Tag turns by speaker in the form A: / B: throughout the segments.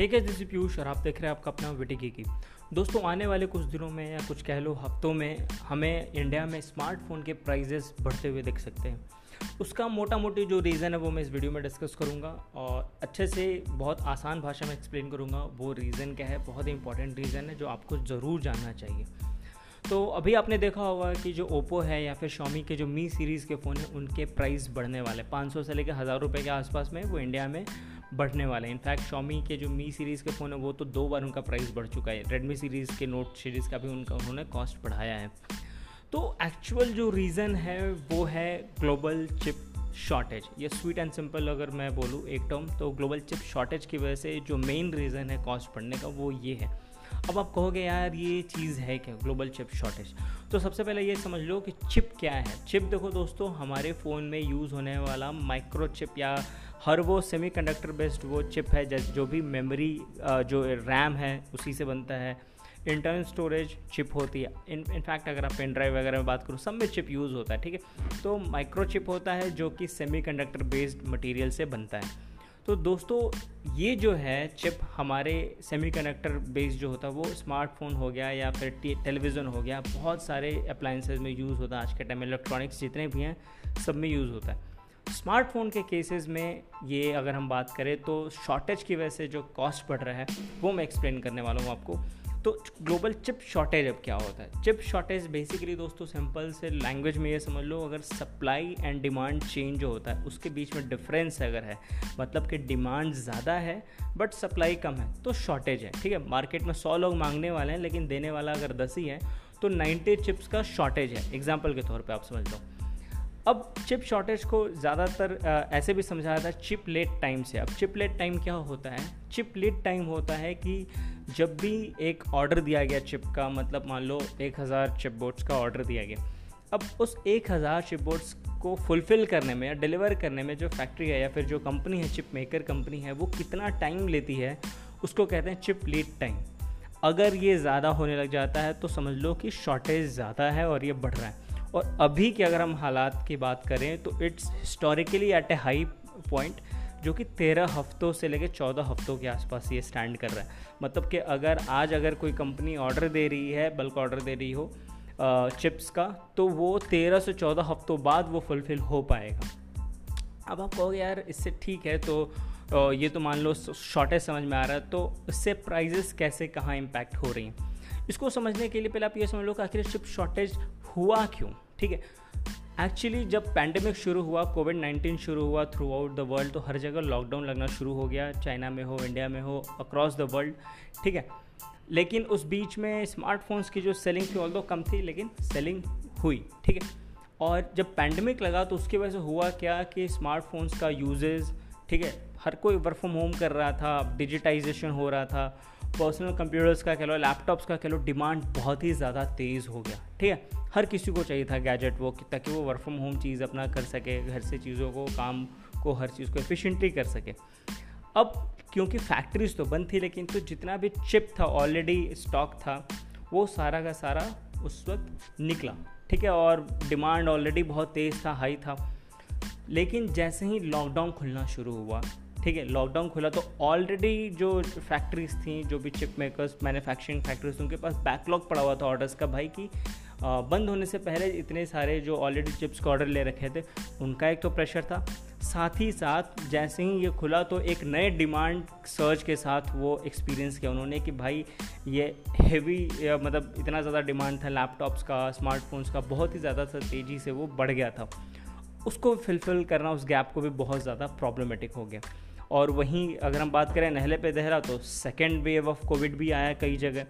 A: ठीक है जैसे पीयूष और आप देख रहे हैं आपका अपना विटिकी की। दोस्तों, आने वाले कुछ दिनों में या कुछ कह लो हफ्तों में हमें इंडिया में स्मार्टफ़ोन के प्राइजेस बढ़ते हुए देख सकते हैं। उसका मोटा मोटी जो रीज़न है, वो मैं इस वीडियो में डिस्कस करूँगा और अच्छे से बहुत आसान भाषा में एक्सप्लेन करूँगा। वो रीज़न क्या है? बहुत ही इंपॉर्टेंट रीज़न है जो आपको ज़रूर जानना चाहिए। तो अभी आपने देखा होगा कि जो ओप्पो है या फिर शॉमी के जो मी सीरीज़ के फ़ोन हैं, उनके प्राइस बढ़ने वाले पाँच सौ से लेकर हज़ार रुपये के आसपास में वो इंडिया में बढ़ने वाले हैं। इनफैक्ट शॉमी के जो मी सीरीज़ के फ़ोन है, वो तो दो बार उनका प्राइस बढ़ चुका है। रेडमी सीरीज़ के नोट सीरीज़ का भी उनका, उन्होंने कॉस्ट बढ़ाया है। तो एक्चुअल जो रीज़न है, वो है ग्लोबल चिप शॉर्टेज ये स्वीट एंड सिंपल अगर मैं बोलूँ एक टर्म तो ग्लोबल चिप शॉर्टेज की वजह से जो मेन रीज़न है कॉस्ट बढ़ने का, वो ये है। अब आप कहोगे, यार, ये चीज़ है क्या ग्लोबल चिप शॉर्टेज तो सबसे पहले ये समझ लो कि चिप क्या है। चिप देखो दोस्तों, हमारे फ़ोन में यूज़ होने वाला माइक्रो चिप या हर वो सेमीकंडक्टर बेस्ड वो चिप है, जैसे, जो भी मेमोरी जो रैम है, उसी से बनता है। इंटरनल स्टोरेज चिप होती है। इन इनफैक्ट अगर आप पेन ड्राइव वगैरह में बात करूँ, सब में चिप यूज़ होता है, ठीक है? तो माइक्रो चिप होता है, जो कि सेमीकंडक्टर बेस्ड मटेरियल से बनता है। तो दोस्तों, ये जो है चिप हमारे सेमीकंडक्टर बेस्ड जो होता है, वो स्मार्टफ़ोन हो गया या फिर टेलीविज़न हो गया, बहुत सारे अप्लाइंसेज में यूज़ होता है। आज के टाइम में इलेक्ट्रॉनिक्स जितने भी हैं, सब में यूज़ होता है। स्मार्टफ़ोन के केसेस में ये अगर हम बात करें तो शॉर्टेज की वजह से जो कॉस्ट बढ़ रहा है, वो मैं एक्सप्लेन करने वाला हूँ आपको। तो ग्लोबल चिप शॉर्टेज अब क्या होता है? चिप शॉर्टेज बेसिकली दोस्तों सिंपल से लैंग्वेज में ये समझ लो, अगर सप्लाई एंड डिमांड चेंज जो होता है, उसके बीच में डिफरेंस अगर है मतलब कि डिमांड ज़्यादा है बट सप्लाई कम है तो शॉर्टेज है, ठीक है? मार्केट में सौ लोग मांगने वाले हैं, लेकिन देने वाला अगर दस ही है तो नाइन्टी चिप्स का शॉर्टेज है। एग्ज़ाम्पल के तौर पर आप समझ लो। अब चिप शॉर्टेज को ज़्यादातर ऐसे भी समझा जाता है चिप लेट टाइम से। अब चिप लेट टाइम क्या होता है? चिप लेट टाइम होता है कि जब भी एक ऑर्डर दिया गया चिप का मतलब मान लो एक हज़ार चिप बोर्ड्स का ऑर्डर दिया गया, अब उस एक हज़ार चिप बोर्ड्स को फुलफ़िल करने में या डिलीवर करने में जो फैक्ट्री है या फिर जो कंपनी है चिप मेकर कंपनी है, वो कितना टाइम लेती है, उसको कहते हैं चिप लीड टाइम अगर ये ज़्यादा होने लग जाता है तो समझ लो कि शॉर्टेज ज़्यादा है और ये बढ़ रहा है। और अभी के अगर हम हालात की बात करें तो it's historically at a high point जो कि तेरह हफ्तों से लेकर चौदह हफ्तों के आसपास ये स्टैंड कर रहा है। मतलब कि अगर, आज अगर कोई कंपनी ऑर्डर दे रही है बल्क ऑर्डर दे रही हो चिप्स का तो वो तेरह से चौदह हफ्तों बाद वो फुलफ़िल हो पाएगा। अब आप कहोगे, यार, इससे ठीक है तो ये तो मान लो शॉर्टेज समझ में आ रहा है तो इससे प्राइजेस कैसे, कहाँ इम्पैक्ट हो रही हैं? इसको समझने के लिए पहले आप ये समझ लो कि आखिर चिप शॉर्टेज हुआ क्यों? ठीक है? एक्चुअली जब पैंडमिक शुरू हुआ कोविड नाइन्टीन शुरू हुआ थ्रू आउट द वर्ल्ड तो हर जगह लॉकडाउन लगना शुरू हो गया। चाइना में हो इंडिया में हो अक्रॉस द वर्ल्ड ठीक है? लेकिन उस बीच में स्मार्टफोन्स की जो सेलिंग थी ऑल कम थी, लेकिन सेलिंग हुई, ठीक है? और जब पैंडमिक लगा तो उसकी वजह से हुआ क्या कि स्मार्टफोन्स का यूजेज ठीक है? हर कोई वर्क फ्रॉम होम कर रहा था डिजिटाइजेशन हो रहा था। पर्सनल कंप्यूटर्स का कह लो लैपटॉप्स का कह लो डिमांड बहुत ही ज़्यादा तेज़ हो गया। ठीक है? हर किसी को चाहिए था गैजेट वो, ताकि वो वर्क फ्रॉम होम चीज़ अपना कर सके, घर से चीज़ों को, काम को, हर चीज़ को एफिशिएंटली कर सके। अब क्योंकि फैक्ट्रीज तो बंद थी, लेकिन तो जितना भी चिप था ऑलरेडी स्टॉक था, वो सारा का सारा उस वक्त निकला। ठीक है? और डिमांड ऑलरेडी बहुत तेज़ था हाई था। लेकिन जैसे ही लॉकडाउन खुलना शुरू हुआ ठीक है लॉकडाउन खुला तो ऑलरेडी जो फैक्ट्रीज थी, जो भी चिप मेकर्स मैन्युफैक्चरिंग फैक्ट्रीज उनके पास बैकलॉग पड़ा हुआ था ऑर्डर्स का भाई कि बंद होने से पहले इतने सारे जो ऑलरेडी चिप्स का ऑर्डर ले रखे थे, उनका एक तो प्रेशर था। साथ ही साथ जैसे ही ये खुला तो एक नए डिमांड सर्च के साथ वो एक्सपीरियंस किया उन्होंने कि भाई ये हैवी मतलब इतना ज़्यादा डिमांड था लैपटॉप्स का स्मार्टफोन्स का, बहुत ही ज़्यादा था तेज़ी से वो बढ़ गया था। उसको फिलफिल करना उस गैप को भी बहुत ज़्यादा प्रॉब्लमेटिक हो गया। और वहीं अगर हम बात करें नहले पे दहरा तो सेकेंड वेव ऑफ़ कोविड भी आया कई जगह।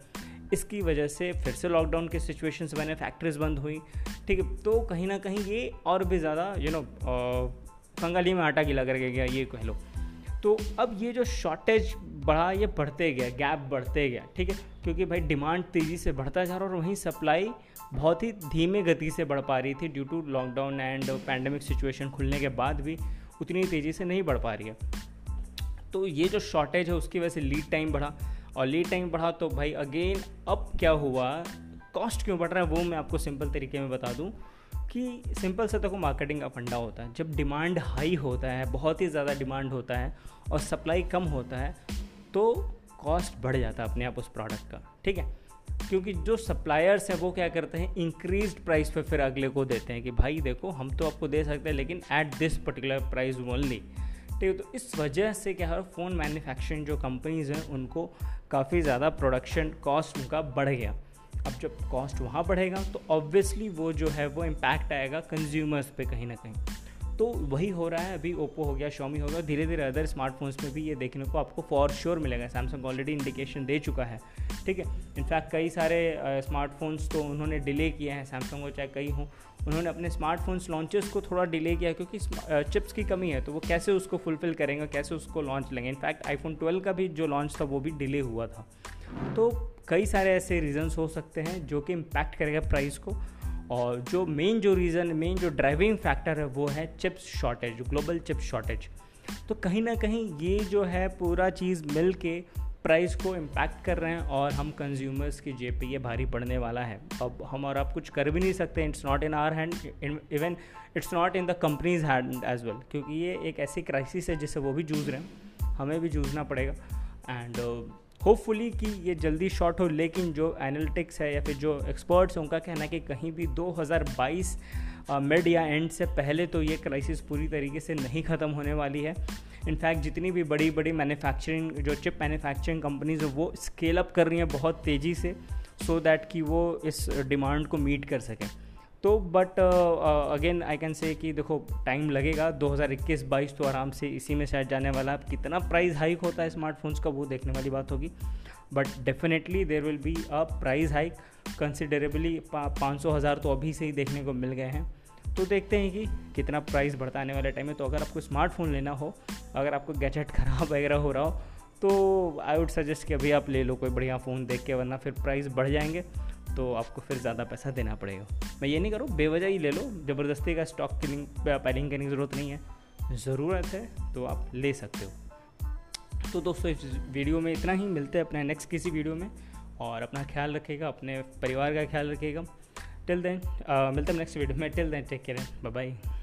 A: इसकी वजह से फिर से लॉकडाउन के सिचुएशंस बने फैक्ट्रीज बंद हुई। ठीक है तो कहीं ना कहीं ये और भी ज़्यादा यू नो कंगाली में आटा गिला करके गया, ये कह लो। तो अब ये जो शॉर्टेज बढ़ा, ये बढ़ते गया गैप बढ़ते गया, ठीक है? क्योंकि भाई डिमांड तेज़ी से बढ़ता जा रहा और वहीं सप्लाई बहुत ही धीमे गति से बढ़ पा रही थी due to lockdown and pandemic situation खुलने के बाद भी उतनी तेज़ी से नहीं बढ़ पा रही है। तो ये जो शॉर्टेज है, उसकी वजह से लीड टाइम बढ़ा। और लीड टाइम बढ़ा तो भाई अगेन अब क्या हुआ? कॉस्ट क्यों बढ़ रहा है, वो मैं आपको सिंपल तरीके में बता दूँ कि सिंपल से देखो मार्केटिंग का फंडा होता है। जब डिमांड हाई होता है, बहुत ही ज़्यादा डिमांड होता है और सप्लाई कम होता है तो कॉस्ट बढ़ जाता है अपने आप उस प्रोडक्ट का, ठीक है? क्योंकि जो सप्लायर्स हैं, वो क्या करते हैं इंक्रीज प्राइस पे फिर अगले को देते हैं कि भाई देखो, हम तो आपको दे सकते हैं, लेकिन at this particular price only ठीक है। तो इस वजह से क्या है फ़ोन मैन्युफैक्चरिंग जो कंपनीज़ हैं, उनको काफ़ी ज़्यादा प्रोडक्शन कॉस्ट उनका बढ़ गया। अब जब कॉस्ट वहाँ बढ़ेगा तो ऑब्वियसली वो जो है, वो इम्पैक्ट आएगा कंज्यूमर्स पे कहीं ना कहीं। तो वही हो रहा है, अभी ओप्पो हो गया शॉमी हो गया धीरे धीरे अदर स्मार्टफोन्स में भी ये देखने को आपको फॉर श्योर मिलेगा। सैमसंग ऑलरेडी इंडिकेशन दे चुका है, ठीक है? इनफैक्ट कई सारे स्मार्टफोन्स तो उन्होंने डिले किए हैं सैमसंग हो चाहे कई हों, उन्होंने अपने स्मार्टफोन्स लॉन्चेस को थोड़ा डिले किया क्योंकि चिप्स की कमी है तो वो कैसे उसको फुलफ़िल करेंगे, कैसे उसको लॉन्च लेंगे? इनफैक्ट आईफोन 12 का भी जो लॉन्च था, वो भी डिले हुआ था। तो कई सारे ऐसे रीजंस हो सकते हैं जो कि इम्पैक्ट करेगा प्राइस को। और जो मेन जो रीज़न मेन जो ड्राइविंग फैक्टर है, वो है chips shortage global chips shortage तो कहीं ना कहीं ये जो है पूरा चीज़ मिल के प्राइस को इम्पैक्ट कर रहे हैं और हम कंज्यूमर्स की जेब पे ये भारी पड़ने वाला है। अब हम और आप कुछ कर भी नहीं सकते it's not in our hand even it's not in the companies hand as well क्योंकि ये एक ऐसी क्राइसिस है जिससे वो भी जूझ रहे हैं, हमें भी जूझना पड़ेगा। एंड होपफुली कि ये जल्दी शॉर्ट हो, लेकिन जो एनालिटिक्स है या फिर जो एक्सपर्ट्स हैं, उनका कहना है कि कहीं भी 2022 मिड या एंड से पहले तो ये क्राइसिस पूरी तरीके से नहीं ख़त्म होने वाली है। इनफैक्ट जितनी भी बड़ी बड़ी मैन्युफैक्चरिंग जो चिप मैन्युफैक्चरिंग कंपनीज़ हैं, वो स्केल अप कर रही हैं बहुत तेज़ी से सो so दैट कि वो इस डिमांड को मीट कर सकें। तो but again I can say कि देखो टाइम लगेगा 2021-22 तो आराम से इसी में शायद जाने वाला है। कितना प्राइस हाइक होता है स्मार्टफोन्स का, वो देखने वाली बात होगी। But definitely there will be a price hike considerably पाँच सौ हज़ार तो अभी से ही देखने को मिल गए हैं। तो देखते हैं कि कितना प्राइस बढ़ता आने वाले टाइम में। तो अगर आपको स्मार्टफ़ोन लेना हो, अगर आपको गैजेट ख़राब वगैरह हो रहा हो तो आई वुड सजेस्ट कि अभी आप ले लो कोई बढ़िया फ़ोन देख के, वरना फिर प्राइस बढ़ जाएँगे। तो आपको फिर ज़्यादा पैसा देना पड़ेगा। मैं ये नहीं करूँ, बेवजह ही ले लो। ज़बरदस्ती का स्टॉक किलिंग पैलिंग करने की ज़रूरत नहीं है। ज़रूरत है तो आप ले सकते हो। तो दोस्तों, इस वीडियो में इतना ही। मिलते हैं अपने नेक्स्ट किसी वीडियो में। और अपना ख्याल रखेगा अपने परिवार का ख्याल रखेगा टिल देन मिलते हैं नेक्स्ट वीडियो में। Till then take care bye bye